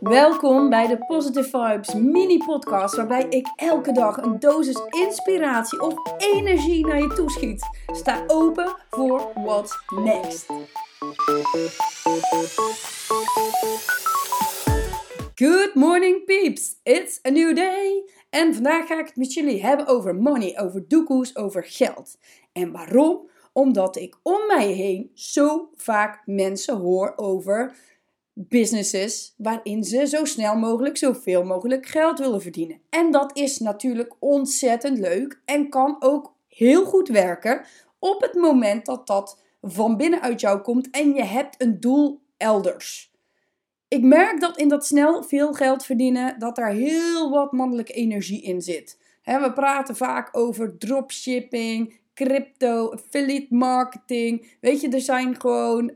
Welkom bij de Positive Vibes mini podcast waarbij ik elke dag een dosis inspiratie of energie naar je toeschiet. Sta open voor what's next. Good morning peeps, it's a new day. En vandaag ga ik het met jullie hebben over money, over doekoes, over geld. En waarom? Omdat ik om mij heen zo vaak mensen hoor over businesses waarin ze zo snel mogelijk zoveel mogelijk geld willen verdienen. En dat is natuurlijk ontzettend leuk en kan ook heel goed werken op het moment dat dat van binnenuit jou komt en je hebt een doel elders. Ik merk dat in dat snel veel geld verdienen, dat daar heel wat mannelijke energie in zit. we praten vaak over dropshipping, crypto, affiliate marketing. Weet je, er zijn gewoon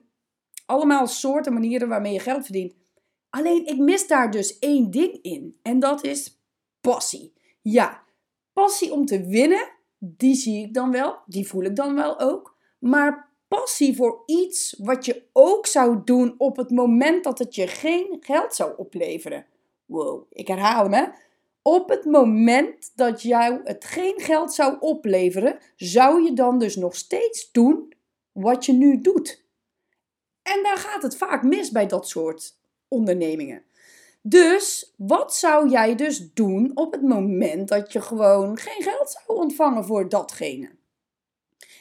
allemaal soorten manieren waarmee je geld verdient. Alleen ik mis daar dus één ding in. En dat is passie. Ja, passie om te winnen, die zie ik dan wel. Die voel ik dan wel ook. Maar passie voor iets wat je ook zou doen op het moment dat het je geen geld zou opleveren. Wow, ik herhaal hem hè. Op het moment dat jou het geen geld zou opleveren, zou je dan dus nog steeds doen wat je nu doet. En daar gaat het vaak mis bij dat soort ondernemingen. Dus wat zou jij dus doen op het moment dat je gewoon geen geld zou ontvangen voor datgene?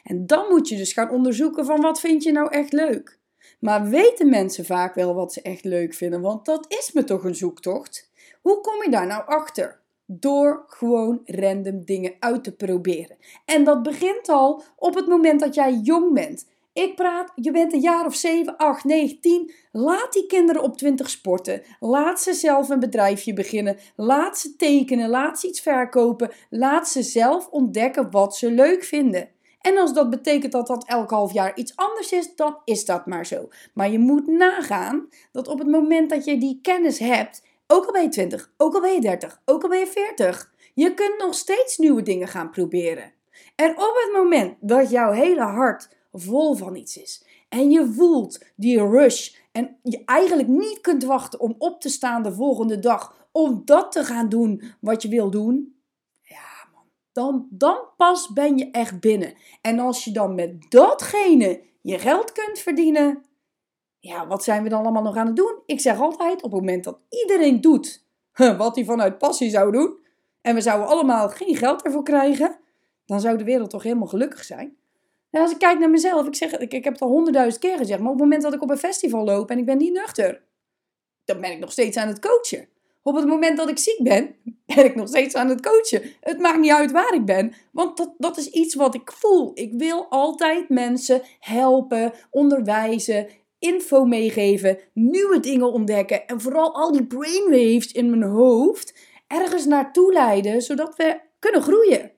En dan moet je dus gaan onderzoeken van wat vind je nou echt leuk. Maar weten mensen vaak wel wat ze echt leuk vinden? Want dat is me toch een zoektocht. Hoe kom je daar nou achter? Door gewoon random dingen uit te proberen. En dat begint al op het moment dat jij jong bent. Ik praat, je bent een jaar of 7, 8, 9, 10. Laat die kinderen op 20 sporten. Laat ze zelf een bedrijfje beginnen. Laat ze tekenen. Laat ze iets verkopen. Laat ze zelf ontdekken wat ze leuk vinden. En als dat betekent dat dat elk half jaar iets anders is, dan is dat maar zo. Maar je moet nagaan dat op het moment dat je die kennis hebt, ook al ben je 20, ook al ben je 30, ook al ben je 40, je kunt nog steeds nieuwe dingen gaan proberen. En op het moment dat jouw hele hart vol van iets is en je voelt die rush en je eigenlijk niet kunt wachten om op te staan de volgende dag om dat te gaan doen wat je wil doen, dan, dan pas ben je echt binnen. En als je dan met datgene je geld kunt verdienen, ja, wat zijn we dan allemaal nog aan het doen? Ik zeg altijd, op het moment dat iedereen doet wat hij vanuit passie zou doen, en we zouden allemaal geen geld ervoor krijgen, dan zou de wereld toch helemaal gelukkig zijn. Als ik kijk naar mezelf, ik, zeg, ik, ik heb het al honderdduizend keer gezegd, maar op het moment dat ik op een festival loop en ik ben niet nuchter, dan ben ik nog steeds aan het coachen. Op het moment dat ik ziek ben, ben ik nog steeds aan het coachen. Het maakt niet uit waar ik ben, want dat, dat is iets wat ik voel. Ik wil altijd mensen helpen, onderwijzen, info meegeven, nieuwe dingen ontdekken en vooral al die brainwaves in mijn hoofd ergens naartoe leiden, zodat we kunnen groeien.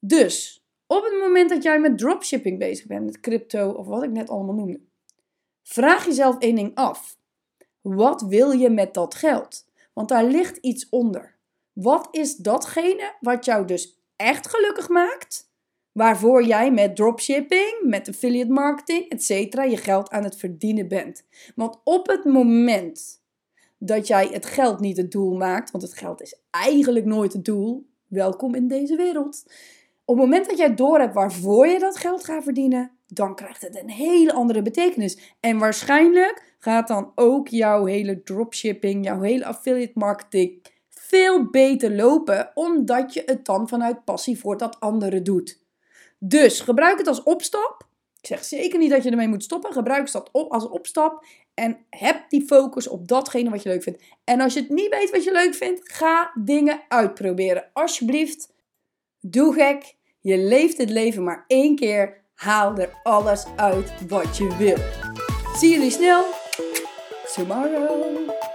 Dus op het moment dat jij met dropshipping bezig bent, met crypto of wat ik net allemaal noemde, vraag jezelf één ding af. Wat wil je met dat geld? Want daar ligt iets onder. Wat is datgene wat jou dus echt gelukkig maakt? Waarvoor jij met dropshipping, met affiliate marketing, etc. je geld aan het verdienen bent. Want op het moment dat jij het geld niet het doel maakt, want het geld is eigenlijk nooit het doel. Welkom in deze wereld. Op het moment dat jij doorhebt waarvoor je dat geld gaat verdienen, dan krijgt het een hele andere betekenis. En waarschijnlijk gaat dan ook jouw hele dropshipping, jouw hele affiliate marketing veel beter lopen, omdat je het dan vanuit passie voor dat andere doet. Dus gebruik het als opstap. Ik zeg zeker niet dat je ermee moet stoppen. Gebruik het als opstap en heb die focus op datgene wat je leuk vindt. En als je het niet weet wat je leuk vindt, ga dingen uitproberen. Alsjeblieft, doe gek. Je leeft het leven maar één keer. Haal er alles uit wat je wil. Zie jullie snel tomorrow.